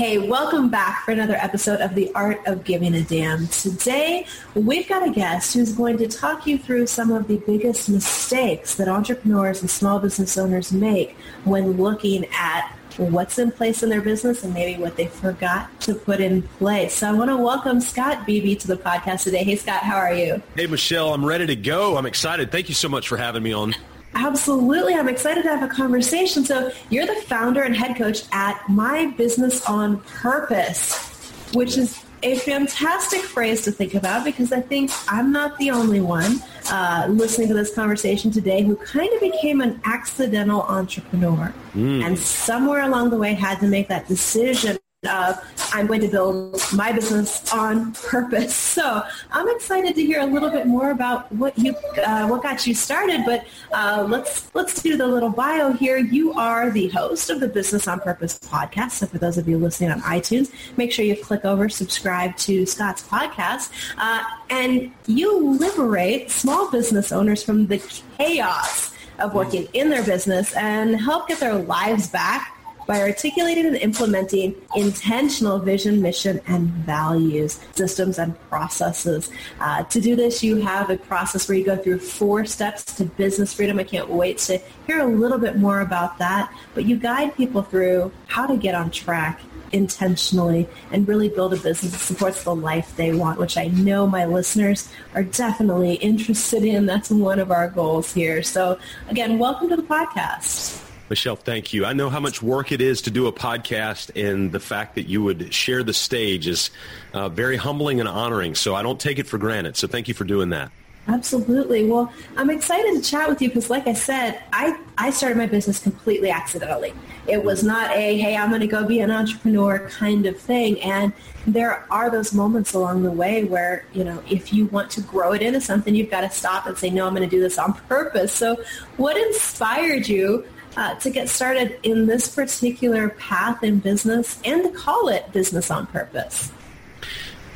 Hey, welcome back for another episode of The Art of Giving a Damn. Today, we've got a guest who's going to talk you through some of the biggest mistakes that entrepreneurs and small business owners make when looking at what's in place in their business and maybe what they forgot to put in place. So I want to welcome Scott Beebe to the podcast today. Hey, Scott, how are you? Hey, Michelle, I'm ready to go. I'm excited. Thank you so much for having me on. Absolutely. I'm excited to have a conversation. So you're the founder and head coach at My Business on Purpose, which is a fantastic phrase to think about because I think I'm not the only one uh, listening to this conversation today who kind of became an accidental entrepreneur mm. and somewhere along the way had to make that decision of I'm going to build my business on purpose. So I'm excited to hear a little bit more about what you uh, what got you started. But uh, let's let's do the little bio here. You are the host of the Business on Purpose podcast. So for those of you listening on iTunes, make sure you click over, subscribe to Scott's podcast, uh, and you liberate small business owners from the chaos of working in their business and help get their lives back by articulating and implementing intentional vision, mission, and values, systems, and processes. Uh, to do this, you have a process where you go through four steps to business freedom. I can't wait to hear a little bit more about that. But you guide people through how to get on track intentionally and really build a business that supports the life they want, which I know my listeners are definitely interested in. That's one of our goals here. So again, welcome to the podcast. Michelle, thank you. I know how much work it is to do a podcast, and the fact that you would share the stage is uh, very humbling and honoring. So I don't take it for granted. So thank you for doing that. Absolutely. Well, I'm excited to chat with you because, like I said, I, I started my business completely accidentally. It was not a, hey, I'm going to go be an entrepreneur kind of thing. And there are those moments along the way where, you know, if you want to grow it into something, you've got to stop and say, no, I'm going to do this on purpose. So what inspired you uh, to get started in this particular path in business and to call it business on purpose?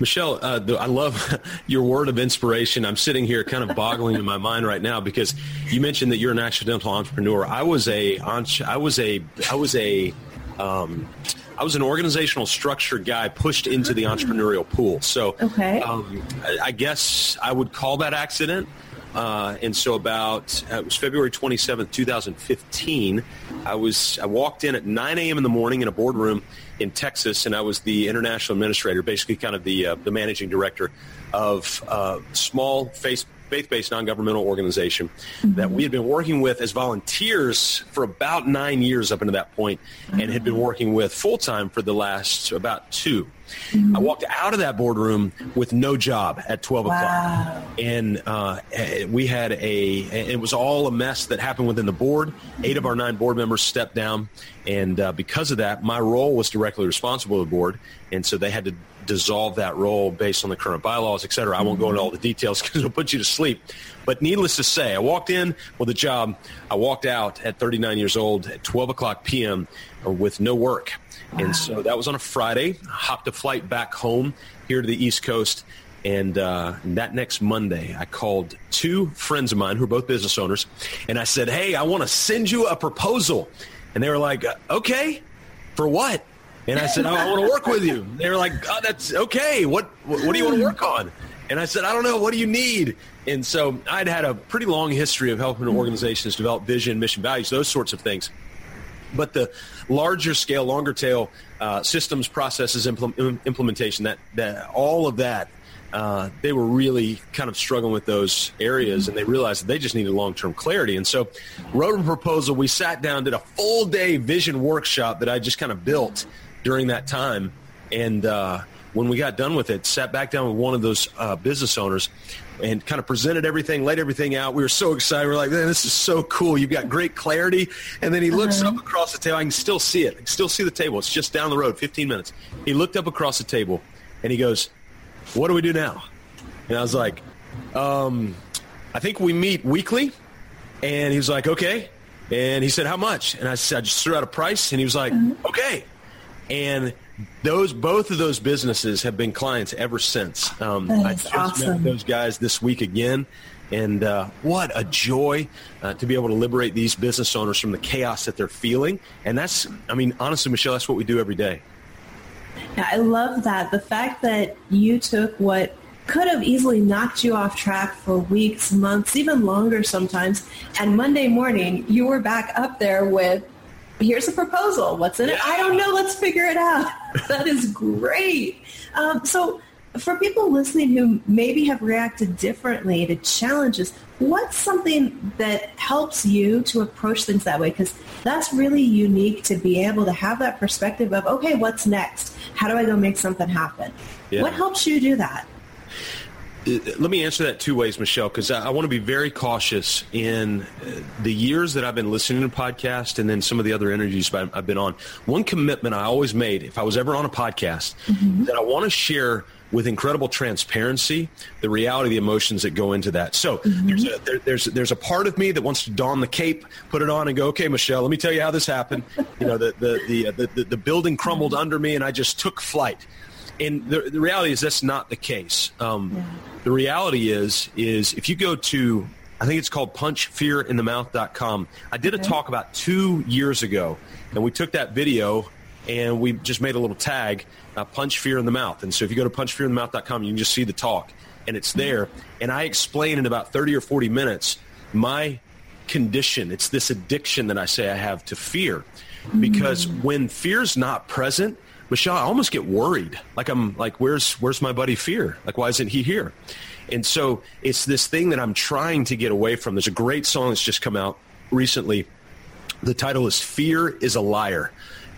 Michelle, uh, I love your word of inspiration. I'm sitting here kind of boggling in my mind right now because you mentioned that you're an accidental entrepreneur. I was a, I was a, I was a, um, I was an organizational structure guy pushed into the entrepreneurial pool. So okay. um, I guess I would call that accident. Uh, and so about uh, it was February 27th, 2015. I was I walked in at 9 a.m. in the morning in a boardroom in Texas, and I was the international administrator, basically kind of the uh, the managing director of uh, small face faith-based non-governmental organization mm-hmm. that we had been working with as volunteers for about nine years up until that point, mm-hmm. and had been working with full-time for the last about two. Mm-hmm. I walked out of that boardroom with no job at 12 wow. o'clock. And uh, we had a, it was all a mess that happened within the board. Eight of our nine board members stepped down. And uh, because of that, my role was directly responsible to the board. And so they had to dissolve that role based on the current bylaws, et cetera. I won't go into all the details because it'll put you to sleep. But needless to say, I walked in with a job. I walked out at 39 years old at 12 o'clock p.m. with no work. And so that was on a Friday. I hopped a flight back home here to the East Coast. And uh, that next Monday, I called two friends of mine who are both business owners, and I said, "Hey, I want to send you a proposal." And they were like, "Okay, for what?" And I said, oh, "I want to work with you." They were like, oh, "That's okay. What, what, what do you want to work on?" And I said, "I don't know. What do you need?" And so I'd had a pretty long history of helping organizations develop vision, mission, values, those sorts of things. But the larger scale, longer tail uh, systems, processes, impl- implementation, that, that all of that, uh, they were really kind of struggling with those areas, and they realized that they just needed long-term clarity. And so, wrote a proposal. We sat down, did a full day vision workshop that I just kind of built during that time, and uh, when we got done with it, sat back down with one of those uh, business owners and kind of presented everything, laid everything out. We were so excited. We are like, man, this is so cool. You've got great clarity. And then he looks uh-huh. up across the table. I can still see it. I can still see the table. It's just down the road, 15 minutes. He looked up across the table and he goes, what do we do now? And I was like, um, I think we meet weekly. And he was like, okay. And he said, how much? And I said, I just threw out a price. And he was like, uh-huh. okay. And those both of those businesses have been clients ever since. Um, I just awesome. met those guys this week again, and uh, what a joy uh, to be able to liberate these business owners from the chaos that they're feeling. And that's, I mean, honestly, Michelle, that's what we do every day. Yeah, I love that. The fact that you took what could have easily knocked you off track for weeks, months, even longer sometimes. And Monday morning, you were back up there with, here's a proposal. What's in it? I don't know. Let's figure it out. that is great. Um, so for people listening who maybe have reacted differently to challenges, what's something that helps you to approach things that way? Because that's really unique to be able to have that perspective of, okay, what's next? How do I go make something happen? Yeah. What helps you do that? Let me answer that two ways, Michelle, because I, I, want to be very cautious in uh, the years that I've been listening to podcasts and then some of the other interviews I've been on. One commitment I always made, if I was ever on a podcast, mm-hmm. that I want to share with incredible transparency the reality, the emotions that go into that. So mm-hmm. there's, a, there, there's there's a part of me that wants to don the cape, put it on, and go, okay, Michelle, let me tell you how this happened. You know, the the the, uh, the, the building crumbled mm-hmm. under me, and I just took flight and the, the, reality is that's not the case. Um, yeah. The reality is, is if you go to, I think it's called punchfearinthemouth.com. I did a talk about two years ago, and we took that video and we just made a little tag, uh, punch fear in the mouth. And so if you go to punchfearinthemouth.com, you can just see the talk, and it's there. And I explain in about 30 or 40 minutes my condition. It's this addiction that I say I have to fear. Because mm. when fear's not present, Michelle, I almost get worried. Like I'm like, where's where's my buddy Fear? Like, why isn't he here? And so it's this thing that I'm trying to get away from. There's a great song that's just come out recently. The title is "Fear Is a Liar."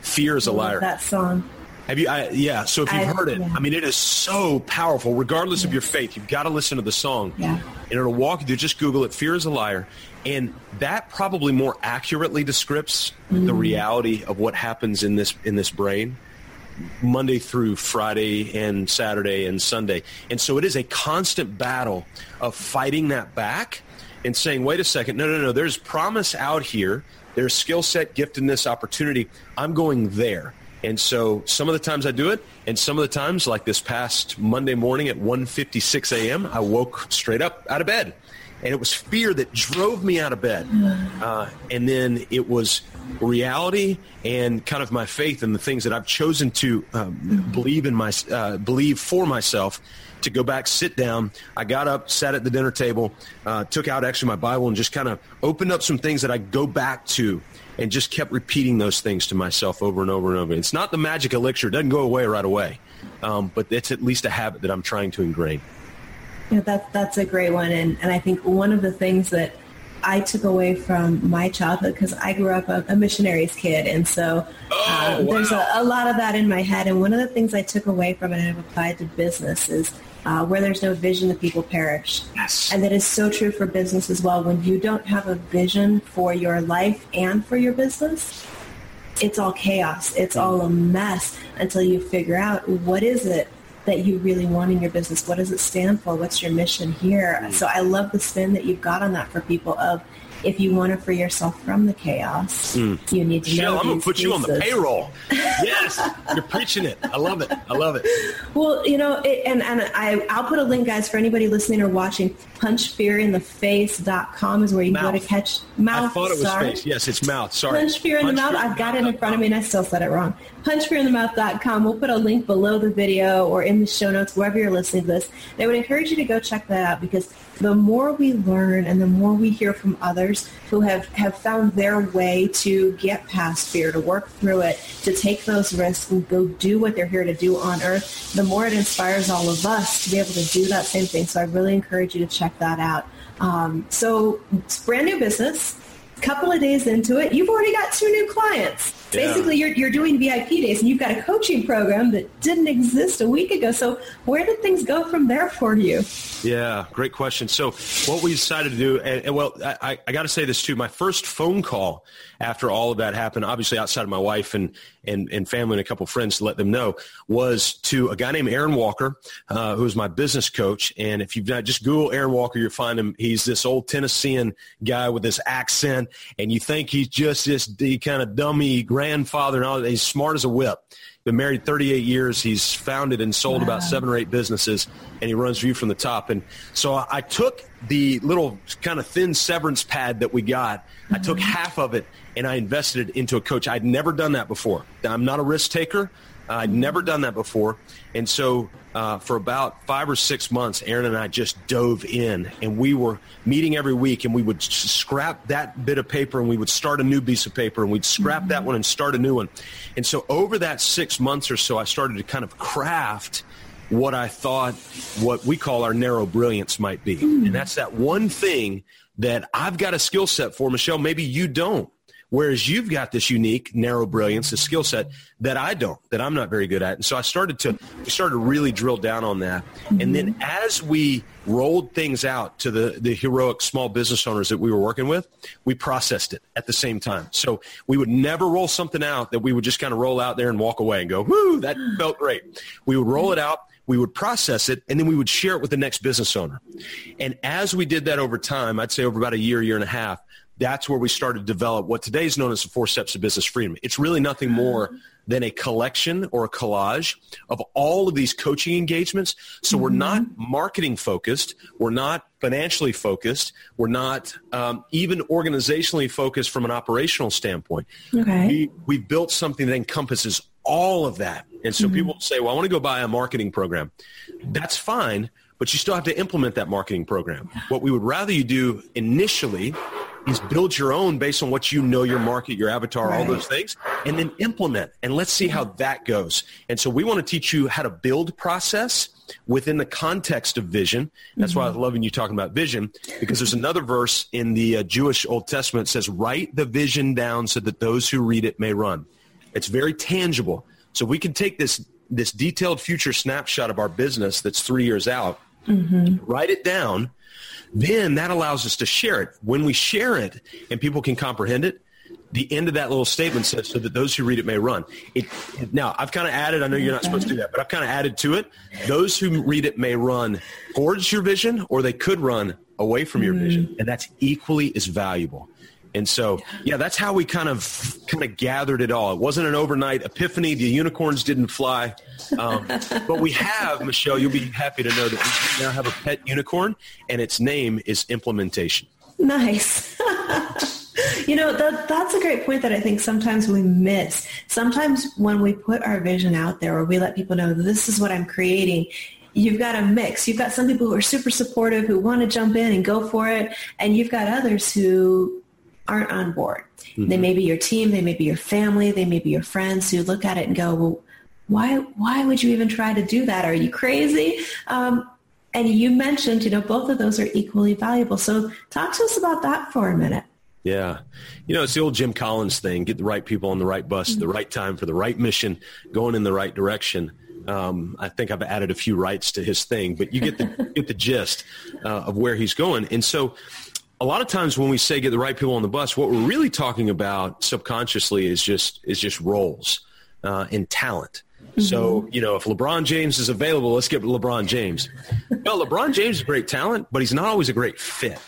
Fear is a liar. That song. Have you? I, yeah. So if you've I, heard it, yeah. I mean, it is so powerful. Regardless of your faith, you've got to listen to the song. Yeah. And it'll walk you through. Just Google it. Fear is a liar, and that probably more accurately describes mm. the reality of what happens in this in this brain. Monday through Friday and Saturday and Sunday. And so it is a constant battle of fighting that back and saying, wait a second, no, no, no, there's promise out here. There's skill set, giftedness, opportunity. I'm going there. And so some of the times I do it, and some of the times, like this past Monday morning at 1.56 a.m., I woke straight up out of bed and it was fear that drove me out of bed. Uh, and then it was reality and kind of my faith and the things that I've chosen to um, believe in my uh, believe for myself. To go back, sit down. I got up, sat at the dinner table, uh, took out actually my Bible, and just kind of opened up some things that I go back to, and just kept repeating those things to myself over and over and over. It's not the magic elixir; it doesn't go away right away, um, but it's at least a habit that I'm trying to ingrain. Yeah, that's that's a great one, and and I think one of the things that I took away from my childhood because I grew up a, a, missionary's kid, and so oh, uh, wow. there's a, a, lot of that in my head. And one of the things I took away from it and I've applied to business is uh, where there's no vision, the people perish. Yes. And that is so true for business as well. When you don't have a vision for your life and for your business, it's all chaos. It's all a mess until you figure out what is it that you really want in your business? What does it stand for? What's your mission here? Mm. So I love the spin that you've got on that for people of if you want to free yourself from the chaos, mm. you need to Jill, know. I'm going to put pieces. you on the payroll. yes, you're preaching it. I love it. I love it. Well, you know, it, and, and I, I'll put a link, guys, for anybody listening or watching. Punchfearintheface.com is where you mouth. go to catch mouth. I thought it was sorry. face. Yes, it's mouth. Sorry. Punch Fear in Punch the Mouth. I've got it in front of me and I still said it wrong. Punchfearinthemouth.com. We'll put a link below the video or in the show notes, wherever you're listening to this. And I would encourage you to go check that out because the more we learn and the more we hear from others who have, have found their way to get past fear, to work through it, to take those risks and go do what they're here to do on earth, the more it inspires all of us to be able to do that same thing. So I really encourage you to check that out. Um, so it's brand new business. Couple of days into it, you've already got two new clients. Yeah. Basically, you're, you're doing VIP days and you've got a coaching program that didn't exist a week ago. So where did things go from there for you? Yeah, great question. So what we decided to do, and, and well, I, I got to say this too. My first phone call after all of that happened, obviously outside of my wife and and, and family and a couple friends to let them know, was to a guy named Aaron Walker, uh, who's my business coach. And if you've not just Google Aaron Walker, you'll find him. He's this old Tennessean guy with this accent, and you think he's just this the kind of dummy grandfather and all. He's smart as a whip been married 38 years. He's founded and sold wow. about seven or eight businesses, and he runs View from the Top. And so I took the little kind of thin severance pad that we got. Mm-hmm. I took mm-hmm. half of it and I invested it into a coach. I'd never done that before. I'm not a risk taker. I'd never done that before. And so uh, for about five or six months, Aaron and I just dove in and we were meeting every week and we would scrap that bit of paper and we would start a new piece of paper and we'd scrap mm-hmm. that one and start a new one. And so over that six months or so, I started to kind of craft what I thought what we call our narrow brilliance might be. Mm-hmm. And that's that one thing that I've got a skill set for, Michelle. Maybe you don't. Whereas you've got this unique, narrow brilliance, a skill set that I don't, that I'm not very good at. And so I started to, we started to really drill down on that. Mm-hmm. And then as we rolled things out to the, the heroic small business owners that we were working with, we processed it at the same time. So we would never roll something out that we would just kind of roll out there and walk away and go, whoo, that felt great. We would roll it out we would process it, and then we would share it with the next business owner. And as we did that over time, I'd say over about a year, year and a half, that's where we started to develop what today is known as the four steps of business freedom. It's really nothing more than a collection or a collage of all of these coaching engagements. So mm-hmm. we're not marketing focused. We're not financially focused. We're not um, even organizationally focused from an operational standpoint. Okay. We, we built something that encompasses all of that. And so mm-hmm. people say, well, I want to go buy a marketing program. That's fine, but you still have to implement that marketing program. What we would rather you do initially is build your own based on what you know your market, your avatar, right. all those things, and then implement. And let's see how that goes. And so we want to teach you how to build process within the context of vision. That's mm-hmm. why I am loving you talking about vision because there's another verse in the uh, Jewish Old Testament that says, write the vision down so that those who read it may run. It's very tangible. So we can take this, this detailed future snapshot of our business that's three years out, mm-hmm. write it down, then that allows us to share it. When we share it and people can comprehend it, the end of that little statement says, so that those who read it may run. It, now, I've kind of added, I know you're not supposed to do that, but I've kind of added to it, those who read it may run towards your vision or they could run away from your vision. Mm. And that's equally as valuable. And so, yeah, that's how we kind of kind of gathered it all. It wasn't an overnight epiphany. The unicorns didn't fly, um, but we have Michelle. You'll be happy to know that we now have a pet unicorn, and its name is implementation. Nice. you know that that's a great point that I think sometimes we miss. Sometimes when we put our vision out there, or we let people know this is what I'm creating, you've got a mix. You've got some people who are super supportive, who want to jump in and go for it, and you've got others who aren't on board. Mm-hmm. They may be your team, they may be your family, they may be your friends who look at it and go, well, why, why would you even try to do that? Are you crazy? Um, and you mentioned, you know, both of those are equally valuable. So talk to us about that for a minute. Yeah. You know, it's the old Jim Collins thing, get the right people on the right bus mm-hmm. the right time for the right mission, going in the right direction. Um, I think I've added a few rights to his thing, but you get the, get the gist uh, of where he's going. And so a lot of times when we say get the right people on the bus, what we're really talking about subconsciously is just is just roles uh, and talent. Mm-hmm. So you know, if LeBron James is available, let's get LeBron James. well, LeBron James is a great talent, but he's not always a great fit.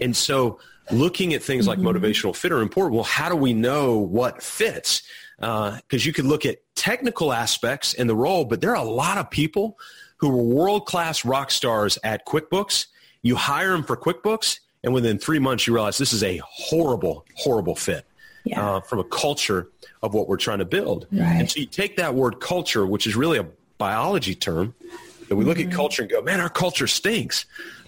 And so, looking at things like mm-hmm. motivational fit are important. Well, how do we know what fits? Because uh, you could look at technical aspects in the role, but there are a lot of people who were world class rock stars at QuickBooks. You hire them for QuickBooks and within three months you realize this is a horrible, horrible fit yeah. uh, from a culture of what we're trying to build. Right. And so you take that word culture, which is really a biology term, and we look mm-hmm. at culture and go, man, our culture stinks.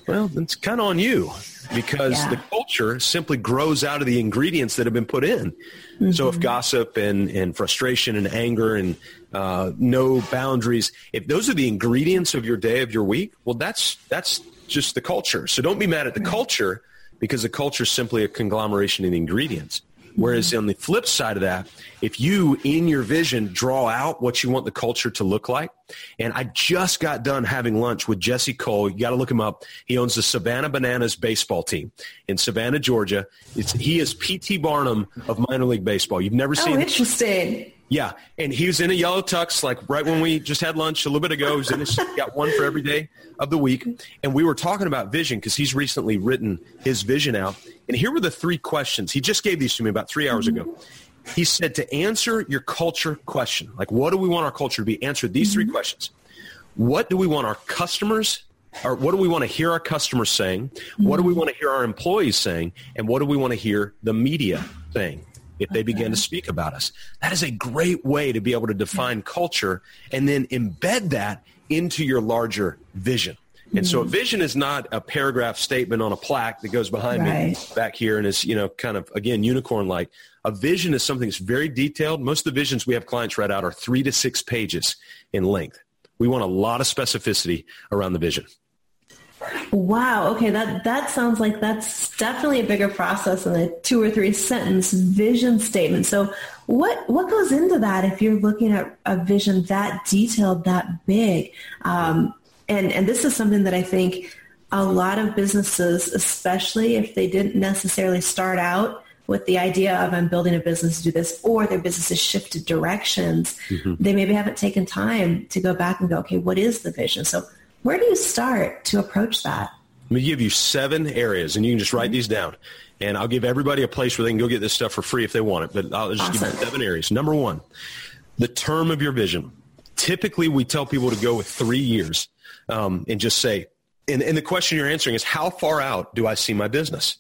Well, it's kind of on you because yeah. the culture simply grows out of the ingredients that have been put in. Mm-hmm. So if mm-hmm. gossip and, and frustration and anger and uh, no boundaries, if those are the ingredients of your day, of your week, well, that's, that's just the culture. So don't be mad at the culture because the culture is simply a conglomeration of ingredients. Whereas mm-hmm. on the flip side of that, if you in your vision draw out what you want the culture to look like, and I just got done having lunch with Jesse Cole. You got to look him up. He owns the Savannah Bananas baseball team in Savannah, Georgia. It's, he is P.T. Barnum of minor league baseball. You've never oh, seen. Oh, interesting. Yeah, and he was in a yellow tux, like right when we just had lunch a little bit ago. He was in his, got one for every day of the week, and we were talking about vision because he's recently written his vision out. And here were the three questions. He just gave these to me about three hours ago. He said to answer your culture question, like what do we want our culture to be? Answer these three questions. What do we want our customers or what do we want to hear our customers saying? What do we want to hear our employees saying? And what do we want to hear the media saying? If they begin to speak about us. That is a great way to be able to define culture and then embed that into your larger vision. And so a mm-hmm. vision is not a paragraph statement on a plaque that goes behind right. me back here and is, you know, kind of, again, unicorn-like. A vision is something that's very detailed. Most of the visions we have clients write out are three to six pages in length. We want a lot of specificity around the vision. Wow. Okay. That, that sounds like that's definitely a bigger process than a two or three sentence vision statement. So what, what goes into that if you're looking at a vision that detailed, that big? Um, and, and this is something that I think a lot of businesses, especially if they didn't necessarily start out with the idea of I'm building a business to do this, or their business has shifted directions, mm-hmm. they maybe haven't taken time to go back and go, okay, what is the vision? So where do you start to approach that? Let me give you seven areas, and you can just write these down. And I'll give everybody a place where they can go get this stuff for free if they want it. But I'll just awesome. give you seven areas. Number one, the term of your vision. Typically, we tell people to go with three years um, and just say, and, and the question you're answering is, how far out do I see my business?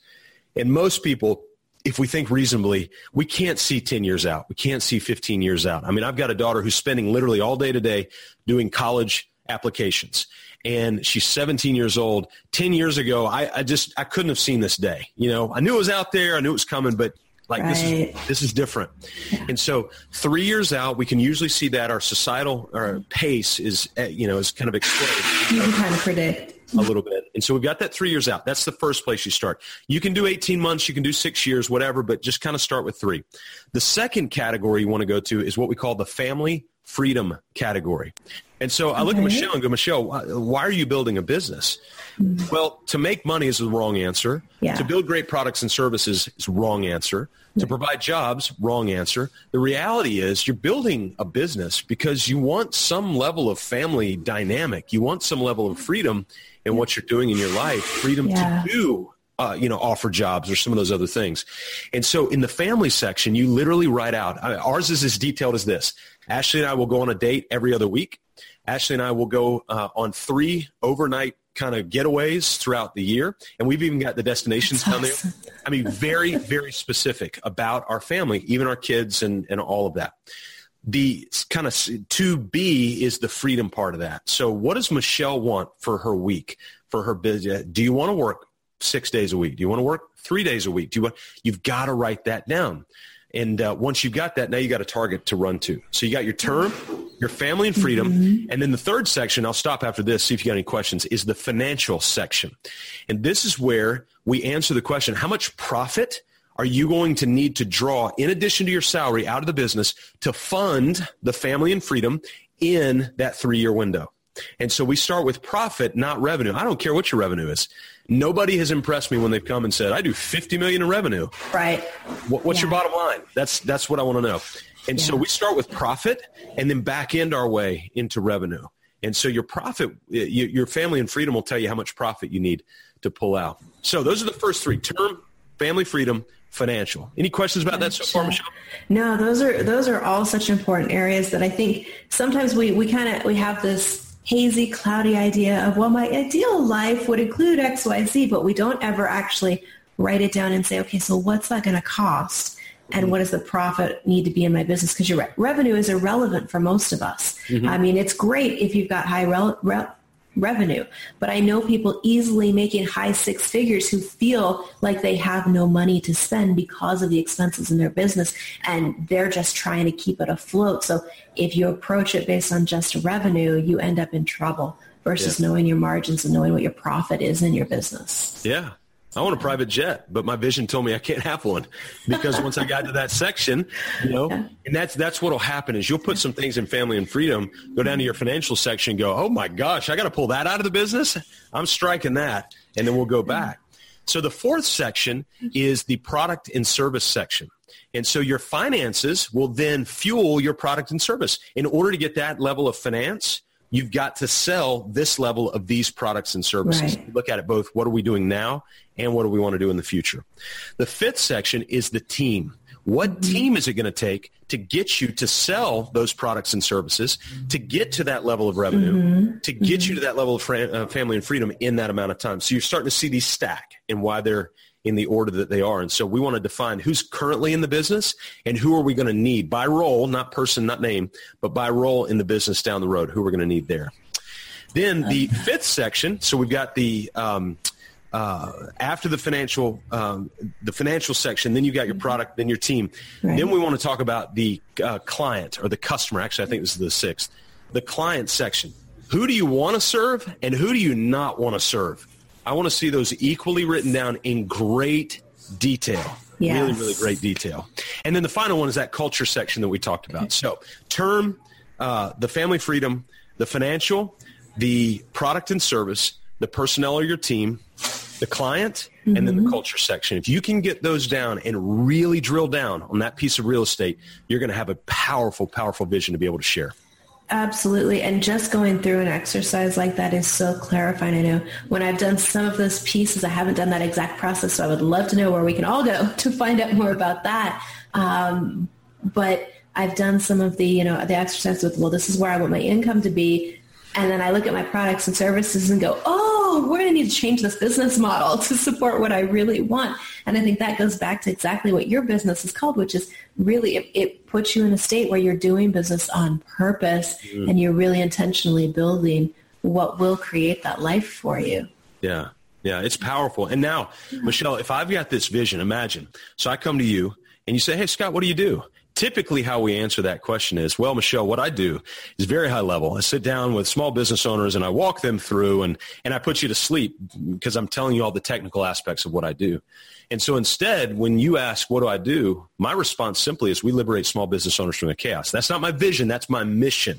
And most people, if we think reasonably, we can't see 10 years out. We can't see 15 years out. I mean, I've got a daughter who's spending literally all day today doing college applications and she's 17 years old. 10 years ago, I, I, just, I couldn't have seen this day. You know, I knew it was out there. I knew it was coming, but like right. this is, this is different. Yeah. And so three years out, we can usually see that our societal our pace is, eh, you know, is kind of exploded. You can kind of predict a little bit. And so we've got that three years out. That's the first place you start. You can do 18 months, you can do six years, whatever, but just kind of start with three. The second category you want to go to is what we call the family freedom category. And so I look at Michelle and go, Michelle, why are you building a business? Mm-hmm. Well, to make money is the wrong answer. Yeah. To build great products and services is wrong answer. To provide jobs, wrong answer. The reality is you're building a business because you want some level of family dynamic. You want some level of freedom in what you're doing in your life, freedom yeah. to do uh, you know, offer jobs or some of those other things. And so in the family section, you literally write out, I mean, ours is as detailed as this. Ashley and I will go on a date every other week. Ashley and I will go uh, on three overnight kind of getaways throughout the year. And we've even got the destinations That's down awesome. there. I mean, very, very specific about our family, even our kids and, and all of that the kind of to be is the freedom part of that. So what does Michelle want for her week, for her business? Do you want to work six days a week? Do you want to work three days a week? Do you want, you've got to write that down. And uh, once you've got that, now you got a target to run to. So you got your term, your family and freedom. Mm-hmm. And then the third section, I'll stop after this, see if you got any questions, is the financial section. And this is where we answer the question, how much profit are you going to need to draw in addition to your salary out of the business to fund the family and freedom in that three-year window? And so we start with profit, not revenue. I don't care what your revenue is. Nobody has impressed me when they've come and said, "I do 50 million in revenue." Right. What, what's yeah. your bottom line? That's that's what I want to know. And yeah. so we start with profit and then back end our way into revenue. And so your profit, your family and freedom will tell you how much profit you need to pull out. So those are the first three: term, family freedom, financial. Any questions about that so far, Michelle? No, those are those are all such important areas that I think sometimes we we kind of we have this hazy, cloudy idea of, well, my ideal life would include X, Y, Z, but we don't ever actually write it down and say, okay, so what's that going to cost? And mm-hmm. what does the profit need to be in my business? Because your revenue is irrelevant for most of us. Mm-hmm. I mean, it's great if you've got high re- revenue. But I know people easily making high six figures who feel like they have no money to spend because of the expenses in their business and they're just trying to keep it afloat. So if you approach it based on just revenue, you end up in trouble versus yeah. knowing your margins and knowing what your profit is in your business. Yeah. I want a private jet, but my vision told me I can't have one because once I got to that section, you know, yeah. and that's that's what'll happen is you'll put some things in family and freedom, go down to your financial section, go, oh my gosh, I got to pull that out of the business. I'm striking that, and then we'll go back. So the fourth section is the product and service section. And so your finances will then fuel your product and service. In order to get that level of finance, you've got to sell this level of these products and services. Right. Look at it both. What are we doing now and what do we want to do in the future? The fifth section is the team. What mm-hmm. team is it going to take to get you to sell those products and services, to get to that level of revenue, mm-hmm. to get mm-hmm. you to that level of uh, family and freedom in that amount of time? So you're starting to see these stack and why they're in the order that they are. And so we want to define who's currently in the business and who are we going to need by role, not person, not name, but by role in the business down the road, who we're going to need there. Then the fifth section, so we've got the um, uh, after the financial um, the financial section, then you got your product, then your team. Right. Then we want to talk about the uh, client or the customer. Actually, I think this is the sixth. The client section. Who do you want to serve and who do you not want to serve? I want to see those equally written down in great detail. Yes. Really, really great detail. And then the final one is that culture section that we talked about. So term, uh, the family freedom, the financial, the product and service, the personnel or your team, the client, mm-hmm. and then the mm-hmm. culture section. If you can get those down and really drill down on that piece of real estate, you're going to have a powerful, powerful vision to be able to share. Absolutely. And just going through an exercise like that is so clarifying. I know when I've done some of those pieces, I haven't done that exact process. So I would love to know where we can all go to find out more about that. Um, but I've done some of the, you know, the exercise with, well, this is where I want my income to be. And then I look at my products and services and go, oh, we're going to need to change this business model to support what I really want. And I think that goes back to exactly what your business is called, which is really, it, it puts you in a state where you're doing business on purpose mm. and you're really intentionally building what will create that life for you. Yeah. Yeah, it's powerful. And now, Michelle, if I've got this vision, imagine. So I come to you and you say, hey, Scott, what do you do? Typically how we answer that question is, well, Michelle, what I do is very high level. I sit down with small business owners and I walk them through and, and I put you to sleep because I'm telling you all the technical aspects of what I do. And so instead, when you ask, what do I do? My response simply is we liberate small business owners from the chaos. That's not my vision. That's my mission.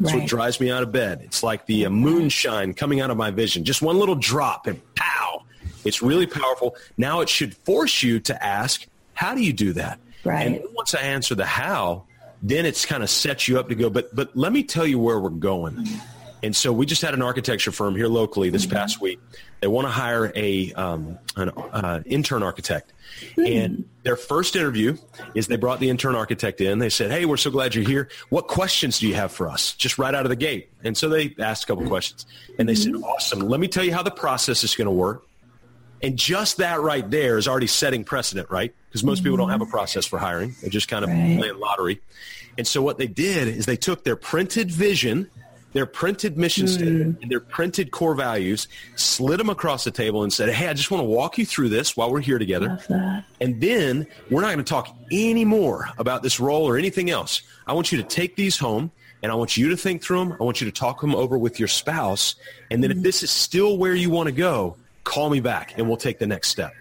That's right. what drives me out of bed. It's like the uh, moonshine coming out of my vision. Just one little drop and pow. It's really powerful. Now it should force you to ask, how do you do that? Right. And once I answer the how, then it's kind of sets you up to go. But but let me tell you where we're going. And so we just had an architecture firm here locally this mm-hmm. past week. They want to hire a um, an uh, intern architect. Mm-hmm. And their first interview is they brought the intern architect in. They said, "Hey, we're so glad you're here. What questions do you have for us?" Just right out of the gate. And so they asked a couple questions, and they said, mm-hmm. "Awesome. Let me tell you how the process is going to work." And just that right there is already setting precedent, right? Because most mm-hmm. people don't have a process for hiring. They're just kind of right. playing lottery. And so what they did is they took their printed vision, their printed mission mm. statement, and their printed core values, slid them across the table and said, hey, I just want to walk you through this while we're here together. And then we're not going to talk anymore about this role or anything else. I want you to take these home and I want you to think through them. I want you to talk them over with your spouse. And then mm. if this is still where you want to go, call me back and we'll take the next step.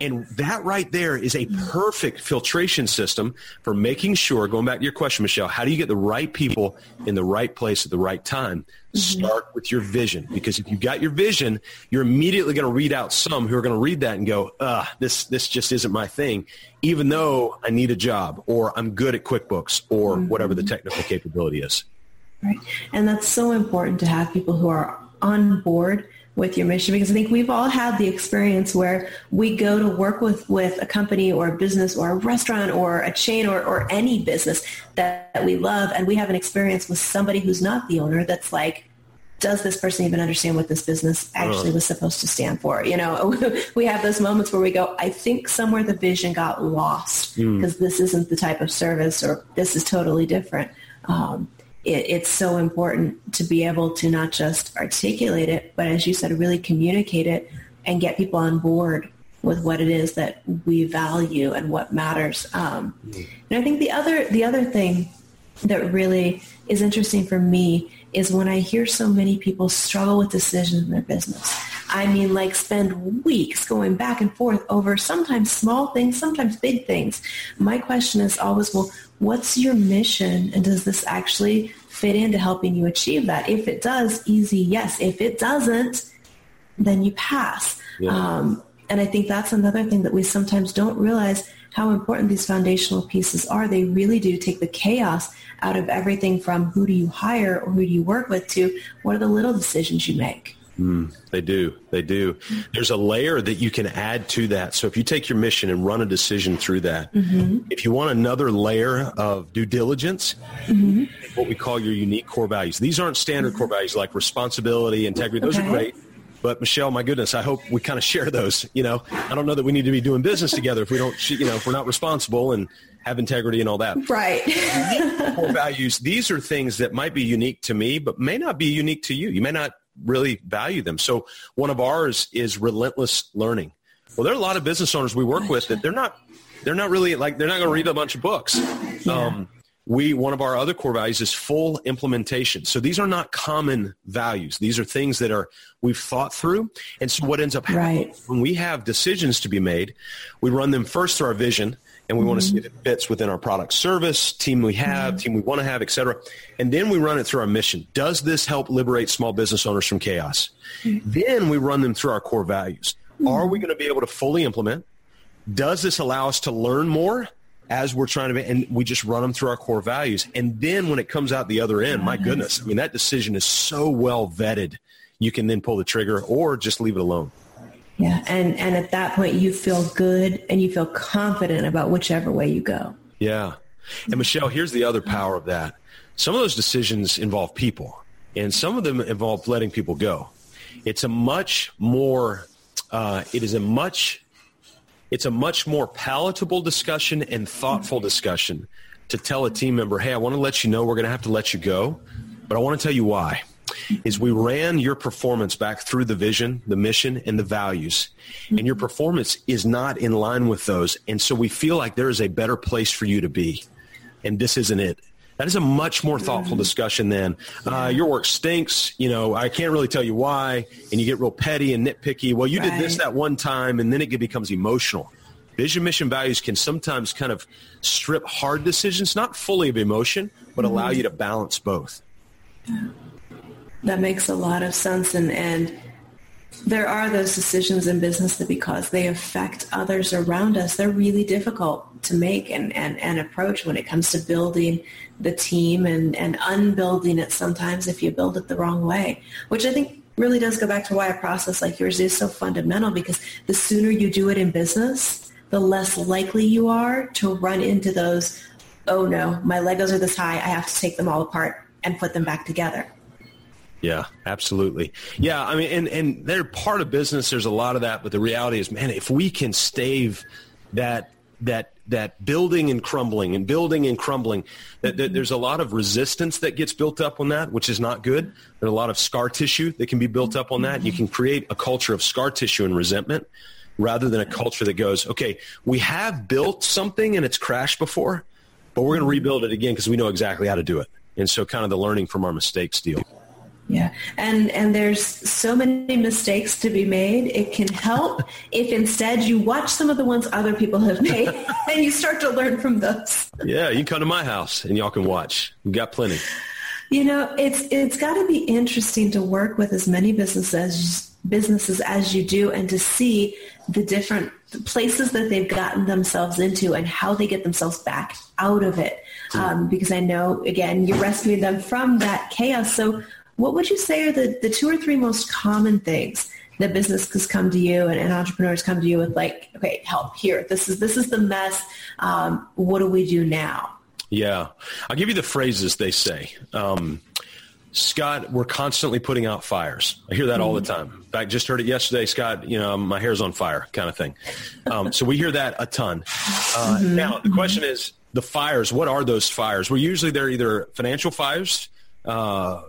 And that right there is a perfect filtration system for making sure, going back to your question, Michelle, how do you get the right people in the right place at the right time? Mm-hmm. Start with your vision. Because if you've got your vision, you're immediately going to read out some who are going to read that and go, uh, this, this just isn't my thing, even though I need a job or I'm good at QuickBooks or mm-hmm. whatever the technical capability is. Right. And that's so important to have people who are on board with your mission because I think we've all had the experience where we go to work with, with a company or a business or a restaurant or a chain or, or any business that, that we love and we have an experience with somebody who's not the owner that's like, does this person even understand what this business actually was supposed to stand for? You know, we have those moments where we go, I think somewhere the vision got lost because mm. this isn't the type of service or this is totally different. Um, it, it's so important to be able to not just articulate it, but as you said, really communicate it and get people on board with what it is that we value and what matters. Um, and I think the other the other thing that really is interesting for me is when I hear so many people struggle with decisions in their business. I mean, like spend weeks going back and forth over sometimes small things, sometimes big things. My question is always, well, what's your mission and does this actually fit into helping you achieve that? If it does, easy yes. If it doesn't, then you pass. Yeah. Um, and I think that's another thing that we sometimes don't realize how important these foundational pieces are. They really do take the chaos out of everything from who do you hire or who do you work with to what are the little decisions you make. Mm, they do. They do. There's a layer that you can add to that. So if you take your mission and run a decision through that, mm-hmm. if you want another layer of due diligence, mm-hmm. what we call your unique core values. These aren't standard core values like responsibility, integrity. Those okay. are great. But Michelle, my goodness, I hope we kind of share those. You know, I don't know that we need to be doing business together if we don't, you know, if we're not responsible and have integrity and all that. Right. core values. These are things that might be unique to me, but may not be unique to you. You may not really value them. So one of ours is relentless learning. Well, there are a lot of business owners we work with that they're not, they're not really like, they're not going to read a bunch of books. Yeah. Um, we one of our other core values is full implementation so these are not common values these are things that are we've thought through and so what ends up happening right. when we have decisions to be made we run them first through our vision and we mm-hmm. want to see if it fits within our product service team we have mm-hmm. team we want to have etc and then we run it through our mission does this help liberate small business owners from chaos mm-hmm. then we run them through our core values are we mm-hmm. going to be able to fully implement does this allow us to learn more as we're trying to be, and we just run them through our core values. And then when it comes out the other end, my goodness, I mean, that decision is so well vetted. You can then pull the trigger or just leave it alone. Yeah. And, and at that point, you feel good and you feel confident about whichever way you go. Yeah. And Michelle, here's the other power of that. Some of those decisions involve people and some of them involve letting people go. It's a much more, uh, it is a much it's a much more palatable discussion and thoughtful discussion to tell a team member, hey, I want to let you know we're going to have to let you go, but I want to tell you why. Is we ran your performance back through the vision, the mission, and the values, and your performance is not in line with those. And so we feel like there is a better place for you to be, and this isn't it. That is a much more thoughtful discussion than uh, your work stinks. You know, I can't really tell you why, and you get real petty and nitpicky. Well, you right. did this that one time, and then it becomes emotional. Vision, mission, values can sometimes kind of strip hard decisions, not fully of emotion, but allow mm-hmm. you to balance both. That makes a lot of sense, and and there are those decisions in business that because they affect others around us, they're really difficult to make and, and, and approach when it comes to building the team and, and unbuilding it sometimes if you build it the wrong way, which I think really does go back to why a process like yours is so fundamental because the sooner you do it in business, the less likely you are to run into those, oh no, my Legos are this high, I have to take them all apart and put them back together. Yeah, absolutely. Yeah, I mean, and, and they're part of business. There's a lot of that, but the reality is, man, if we can stave that that that building and crumbling and building and crumbling, that, that, there's a lot of resistance that gets built up on that, which is not good. There's a lot of scar tissue that can be built up on that. You can create a culture of scar tissue and resentment rather than a culture that goes, okay, we have built something and it's crashed before, but we're going to rebuild it again because we know exactly how to do it. And so kind of the learning from our mistakes deal. Yeah, and and there's so many mistakes to be made. It can help if instead you watch some of the ones other people have made and you start to learn from those. Yeah, you come to my house and y'all can watch. We got plenty. You know, it's it's got to be interesting to work with as many businesses as, businesses as you do and to see the different places that they've gotten themselves into and how they get themselves back out of it. Um, because I know, again, you rescued them from that chaos. So what would you say are the, the two or three most common things that businesses come to you and, and entrepreneurs come to you with like, okay, help here. This is, this is the mess. Um, what do we do now? Yeah. I'll give you the phrases they say. Um, Scott, we're constantly putting out fires. I hear that mm-hmm. all the mm-hmm. time. In fact, just heard it yesterday. Scott, you know, my hair's on fire kind of thing. Um, so we hear that a ton. Uh, mm-hmm. Now, the question is the fires. What are those fires? Well, usually they're either financial fires, uh,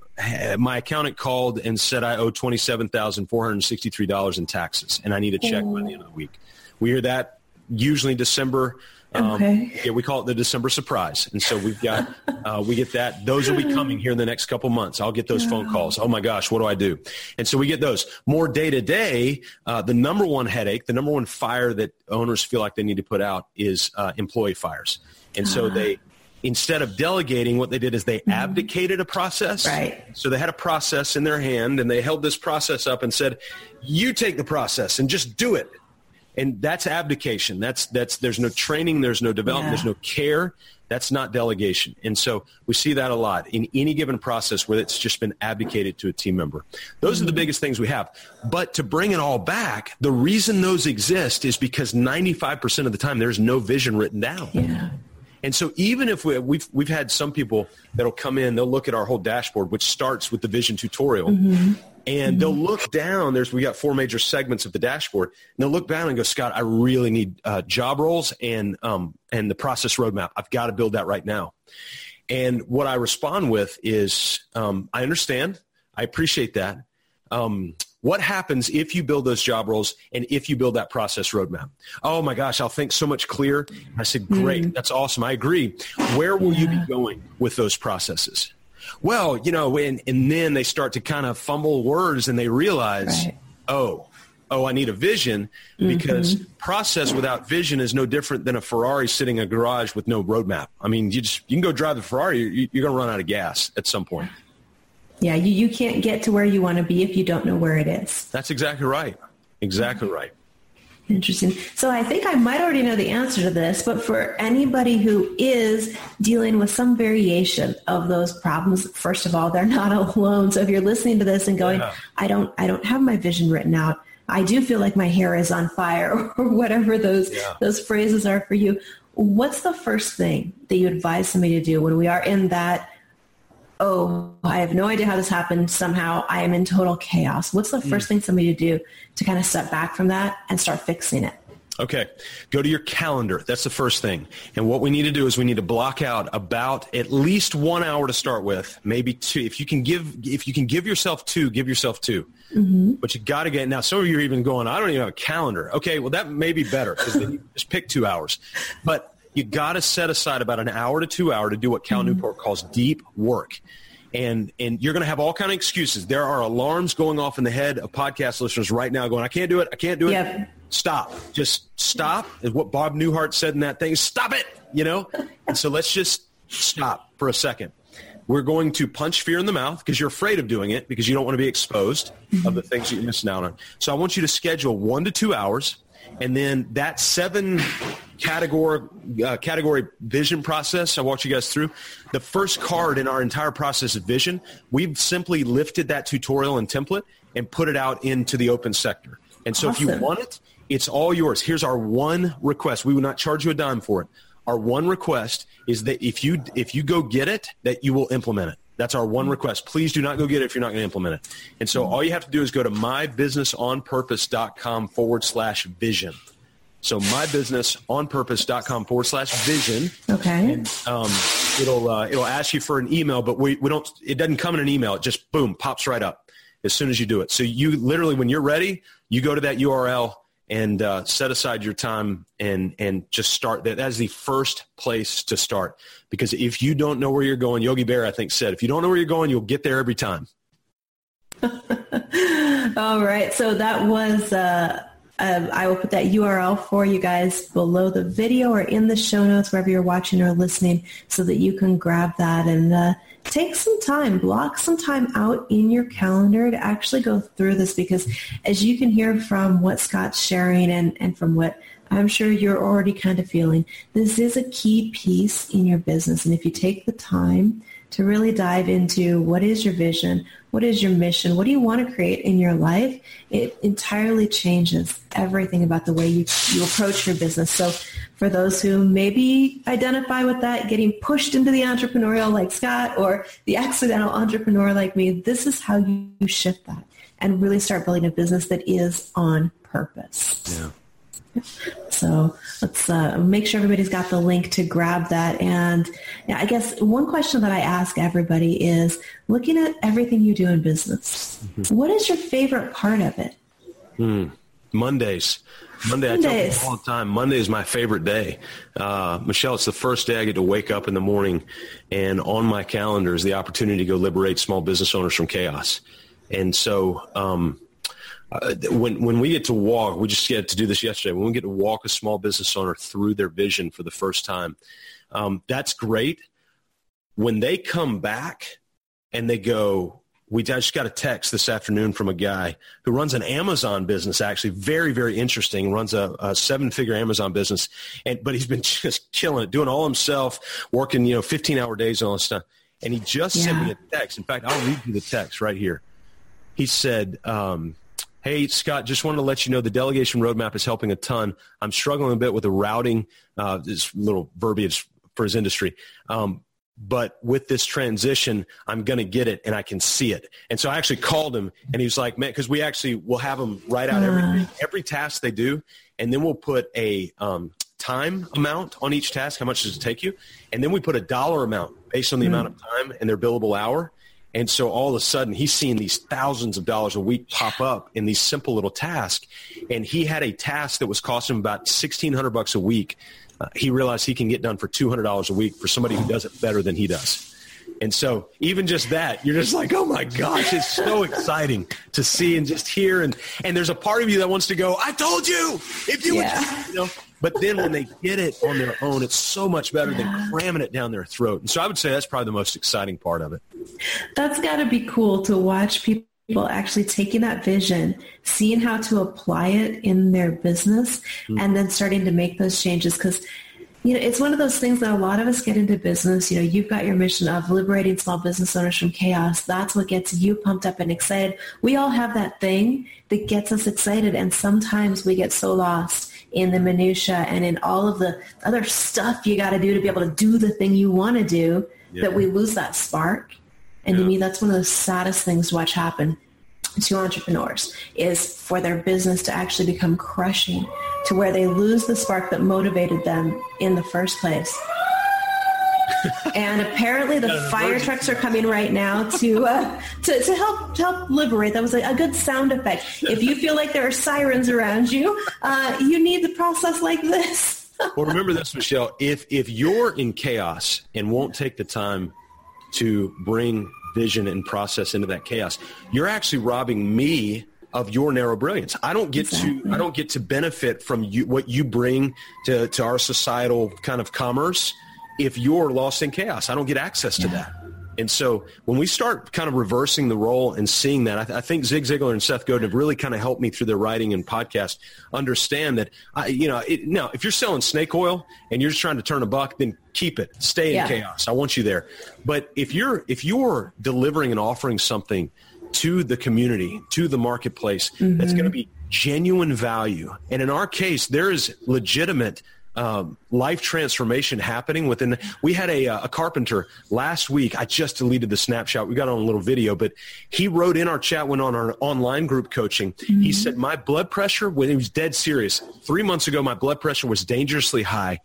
my accountant called and said I owe twenty seven thousand four hundred sixty three dollars in taxes, and I need a check by the end of the week. We hear that usually December. Um, okay. Yeah, we call it the December surprise, and so we've got uh, we get that. Those will be coming here in the next couple months. I'll get those phone calls. Oh my gosh, what do I do? And so we get those more day to day. The number one headache, the number one fire that owners feel like they need to put out is uh, employee fires, and so uh-huh. they instead of delegating, what they did is they mm-hmm. abdicated a process. Right. So they had a process in their hand and they held this process up and said, you take the process and just do it. And that's abdication. That's, that's, there's no training. There's no development. Yeah. There's no care. That's not delegation. And so we see that a lot in any given process where it's just been abdicated to a team member. Those mm-hmm. are the mm-hmm. biggest things we have. But to bring it all back, the reason those exist is because 95% of the time there's no vision written down. Yeah. And so even if we, we've, we've had some people that'll come in, they'll look at our whole dashboard, which starts with the vision tutorial. Mm-hmm. and they'll look down. There's we got four major segments of the dashboard, and they'll look down and go, Scott, I really need uh, job roles and um, and the process roadmap. I've got to build that right now. And what I respond with is, um, I understand, I appreciate that. Um, what happens if you build those job roles and if you build that process roadmap? Oh my gosh, I'll think so much clearer. I said, great, mm. that's awesome. I agree. Where will yeah. you be going with those processes? well, you know, and, and then they start to kind of fumble words and they realize, right. oh, oh, I need a vision because mm-hmm. process without vision is no different than a Ferrari sitting in a garage with no roadmap. I mean, you just you can go drive the Ferrari, you, you're going to run out of gas at some point. Yeah, you, you can't get to where you want to be if you don't know where it is. That's exactly right. Exactly right. Interesting. So I think I might already know the answer to this, but for anybody who is dealing with some variation of those problems, first of all, they're not alone. So if you're listening to this and going, yeah. I don't, I don't have my vision written out. I do feel like my hair is on fire or whatever those, yeah. those phrases are for you. What's the first thing that you advise somebody to do when we are in that oh, I have no idea how this happened. Somehow I am in total chaos. What's the first mm. thing somebody to do to kind of step back from that and start fixing it? Okay. Go to your calendar. That's the first thing. And what we need to do is we need to block out about at least one hour to start with, maybe two. If you can give, if you can give yourself two, give yourself 2 mm-hmm. But you got to get, now some of you are even going, I don't even have a calendar. Okay. Well, that may be better because then you just pick two hours. But you got to set aside about an hour to two hour to do what Cal mm-hmm. Newport calls deep work. And, and you're going to have all kind of excuses. There are alarms going off in the head of podcast listeners right now going, I can't do it. I can't do it. Yep. Stop. Just stop is what Bob Newhart said in that thing. Stop it, you know? and so let's just stop for a second. We're going to punch fear in the mouth because you're afraid of doing it because you don't want to be exposed mm-hmm. of the things that you're missing out on. So I want you to schedule one to two hours and then that seven category uh, category vision process I walked you guys through. The first card in our entire process of vision, we've simply lifted that tutorial and template and put it out into the open sector. And so awesome. if you want it, it's all yours. Here's our one request. We will not charge you a dime for it. Our one request is that if you if you go get it, that you will implement it. That's our one request. Please do not go get it if you're not going to implement it. And so all you have to do is go to mybusinessonpurpose.com forward slash vision. So mybusinessonpurpose.com forward slash vision. Okay. And, um, it'll, uh, it'll ask you for an email, but we, we don't, it doesn't come in an email. It just boom, pops right up as soon as you do it. So you literally, when you're ready, you go to that URL and uh, set aside your time and and just start that. That is the first place to start because if you don't know where you're going, Yogi Berra I think said, if you don't know where you're going, you'll get there every time. All right, so that was. Uh, um, I will put that URL for you guys below the video or in the show notes wherever you're watching or listening, so that you can grab that and. Uh, take some time, block some time out in your calendar to actually go through this because as you can hear from what Scott's sharing and, and from what I'm sure you're already kind of feeling, this is a key piece in your business. And if you take the time to really dive into what is your vision, what is your mission, what do you want to create in your life, it entirely changes everything about the way you, you approach your business. So for those who maybe identify with that, getting pushed into the entrepreneurial like Scott or the accidental entrepreneur like me, this is how you shift that and really start building a business that is on purpose. Yeah. So let's uh, make sure everybody's got the link to grab that. And yeah, I guess one question that I ask everybody is looking at everything you do in business, mm-hmm. what is your favorite part of it? Mm, Mondays. Monday, Mondays. I tell people all the time, Monday is my favorite day. Uh, Michelle, it's the first day I get to wake up in the morning and on my calendar is the opportunity to go liberate small business owners from chaos. And so, um, uh, when when we get to walk, we just get to do this yesterday. When we get to walk a small business owner through their vision for the first time, um, that's great. When they come back and they go, we just got a text this afternoon from a guy who runs an Amazon business, actually very, very interesting, runs a, a seven-figure Amazon business, and but he's been just killing it, doing all himself, working you know 15-hour days and all this stuff. And he just yeah. sent me a text. In fact, I'll read you the text right here. He said, um, Hey, Scott, just wanted to let you know the delegation roadmap is helping a ton. I'm struggling a bit with the routing, uh, this little verbiage for his industry. Um, but with this transition, I'm going to get it and I can see it. And so I actually called him and he was like, man, because we actually will have them write out every, every task they do. And then we'll put a um, time amount on each task. How much does it take you? And then we put a dollar amount based on the mm. amount of time and their billable hour. And so all of a sudden he's seeing these thousands of dollars a week pop up in these simple little tasks. And he had a task that was costing him about 1600 bucks a week uh, he realized he can get done for $200 a week for somebody who does it better than he does. And so even just that, you're just like, oh my gosh, it's so exciting to see and just hear. And, and there's a part of you that wants to go, I told you, if you yeah. would, you know, but then when they get it on their own, it's so much better than cramming it down their throat. And so I would say that's probably the most exciting part of it. That's got to be cool to watch people people actually taking that vision, seeing how to apply it in their business, mm-hmm. and then starting to make those changes. Because you know, it's one of those things that a lot of us get into business. You know, you've got your mission of liberating small business owners from chaos. That's what gets you pumped up and excited. We all have that thing that gets us excited, and sometimes we get so lost in the minutia and in all of the other stuff you got to do to be able to do the thing you want to do yeah. that we lose that spark. And yeah. to me, that's one of the saddest things to watch happen to entrepreneurs is for their business to actually become crushing to where they lose the spark that motivated them in the first place. and apparently the fire trucks are coming right now to, uh, to, to help to help liberate. That was a, a, good sound effect. If you feel like there are sirens around you, uh, you need the process like this. well, remember this, Michelle. If if you're in chaos and won't take the time to bring vision and process into that chaos, you're actually robbing me of your narrow brilliance. I don't get exactly. to I don't get to benefit from you what you bring to, to our societal kind of commerce if you're lost in chaos. I don't get access to that. And so when we start kind of reversing the role and seeing that, I, th- I, think Zig Ziglar and Seth Godin have really kind of helped me through their writing and podcast understand that, I, you know, it, now if you're selling snake oil and you're just trying to turn a buck, then keep it, stay in yeah. chaos. I want you there. But if you're if you're delivering and offering something to the community, to the marketplace, mm-hmm. that's going to be genuine value, and in our case, there is legitimate um, life transformation happening within. We had a, a carpenter last week. I just deleted the snapshot. We got on a little video, but he wrote in our chat when on our online group coaching. Mm-hmm. He said, my blood pressure, when he was dead serious, three months ago, my blood pressure was dangerously high.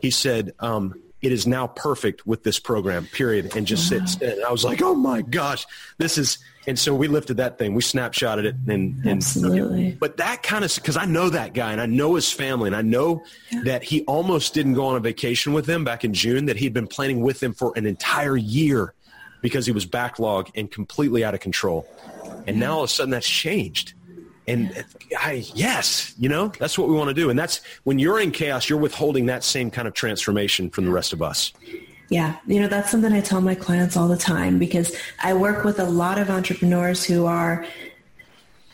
He said, um, it is now perfect with this program, period, and just sit. And I was like, oh my gosh, this is and so we lifted that thing. We snapshotted it and, and Absolutely. but that kind of because I know that guy and I know his family and I know yeah. that he almost didn't go on a vacation with them back in June. That he'd been planning with them for an entire year because he was backlogged and completely out of control. And yeah. now all of a sudden that's changed. And I, yes, you know, that's what we want to do. And that's when you're in chaos, you're withholding that same kind of transformation from the rest of us. Yeah, you know, that's something I tell my clients all the time because I work with a lot of entrepreneurs who are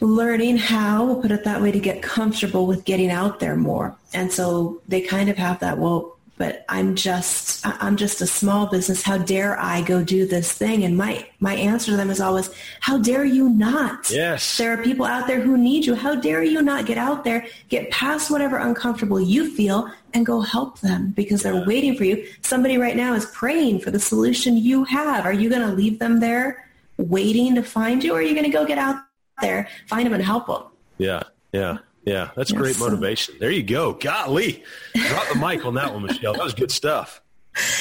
learning how, we'll put it that way, to get comfortable with getting out there more. And so they kind of have that, well, but I'm just I'm just a small business. How dare I go do this thing? And my my answer to them is always, how dare you not? Yes. There are people out there who need you. How dare you not get out there, get past whatever uncomfortable you feel and go help them because they're waiting for you. Somebody right now is praying for the solution you have. Are you going to leave them there waiting to find you or are you going to go get out there, find them and help them? Yeah. Yeah. Yeah, that's yes. great motivation. There you go. Golly, drop the mic on that one, Michelle. That was good stuff.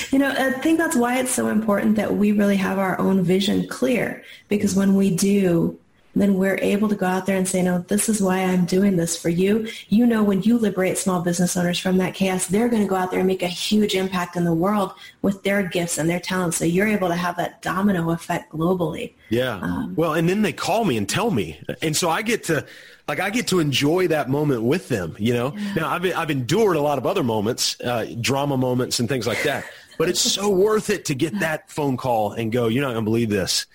You know, I think that's why it's so important that we really have our own vision clear because when we do, then we're able to go out there and say, no, this is why I'm doing this for you. You know, when you liberate small business owners from that chaos, they're going to go out there and make a huge impact in the world with their gifts and their talents. So you're able to have that domino effect globally. Yeah. Um, well, and then they call me and tell me. And so I get to, like, I get to enjoy that moment with them, you know? Yeah. Now, I've, I've endured a lot of other moments, uh, drama moments and things like that. But it's so worth it to get that phone call and go, you're not going to believe this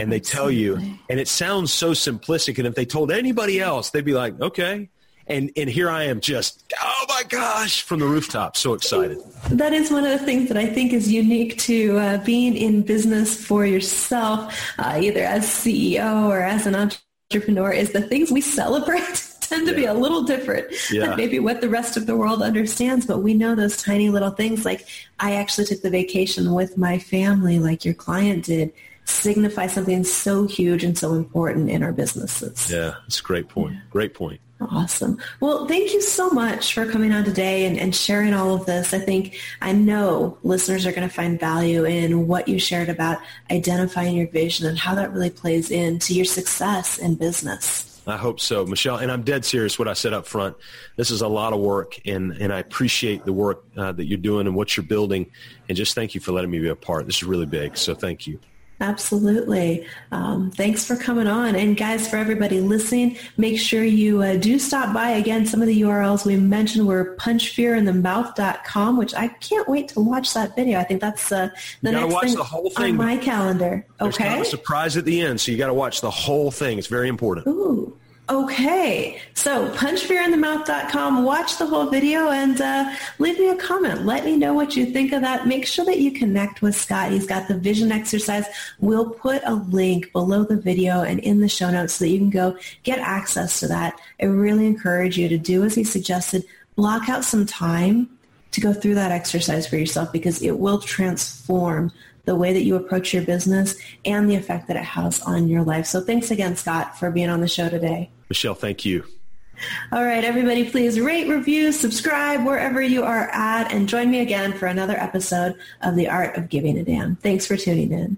and they tell you, and it sounds so simplistic. And if they told anybody else, they'd be like, okay. And, and here I am just, oh my gosh, from the rooftop, so excited. That is one of the things that I think is unique to uh, being in business for yourself, uh, either as CEO or as an entrepreneur, is the things we celebrate tend to yeah. be a little different yeah. than maybe what the rest of the world understands. But we know those tiny little things like I actually took the vacation with my family like your client did signify something so huge and so important in our businesses. Yeah, it's a great point. Yeah. Great point. Awesome. Well, thank you so much for coming on today and, and sharing all of this. I think I know listeners are going to find value in what you shared about identifying your vision and how that really plays into your success in business. I hope so, Michelle. And I'm dead serious what I said up front. This is a lot of work, and, and I appreciate the work uh, that you're doing and what you're building. And just thank you for letting me be a part. This is really big, so thank you. Absolutely. Um, thanks for coming on. And guys, for everybody listening, make sure you uh, do stop by. Again, some of the URLs we mentioned were punchfearinthemouth.com, which I can't wait to watch that video. I think that's uh, the next watch thing the whole thing on my calendar. There's okay. Kind of a surprise at the end, so you got to watch the whole thing. It's very important. Ooh. Okay, so punchfearinthemouth.com. Watch the whole video and uh, leave me a comment. Let me know what you think of that. Make sure that you connect with Scott. He's got the vision exercise. We'll put a link below the video and in the show notes so that you can go get access to that. I really encourage you to do as he suggested. Block out some time to go through that exercise for yourself because it will transform the way that you approach your business and the effect that it has on your life. So thanks again, Scott, for being on the show today. Michelle, thank you. All right, everybody, please rate, review, subscribe wherever you are at, and join me again for another episode of The Art of Giving a Damn. Thanks for tuning in.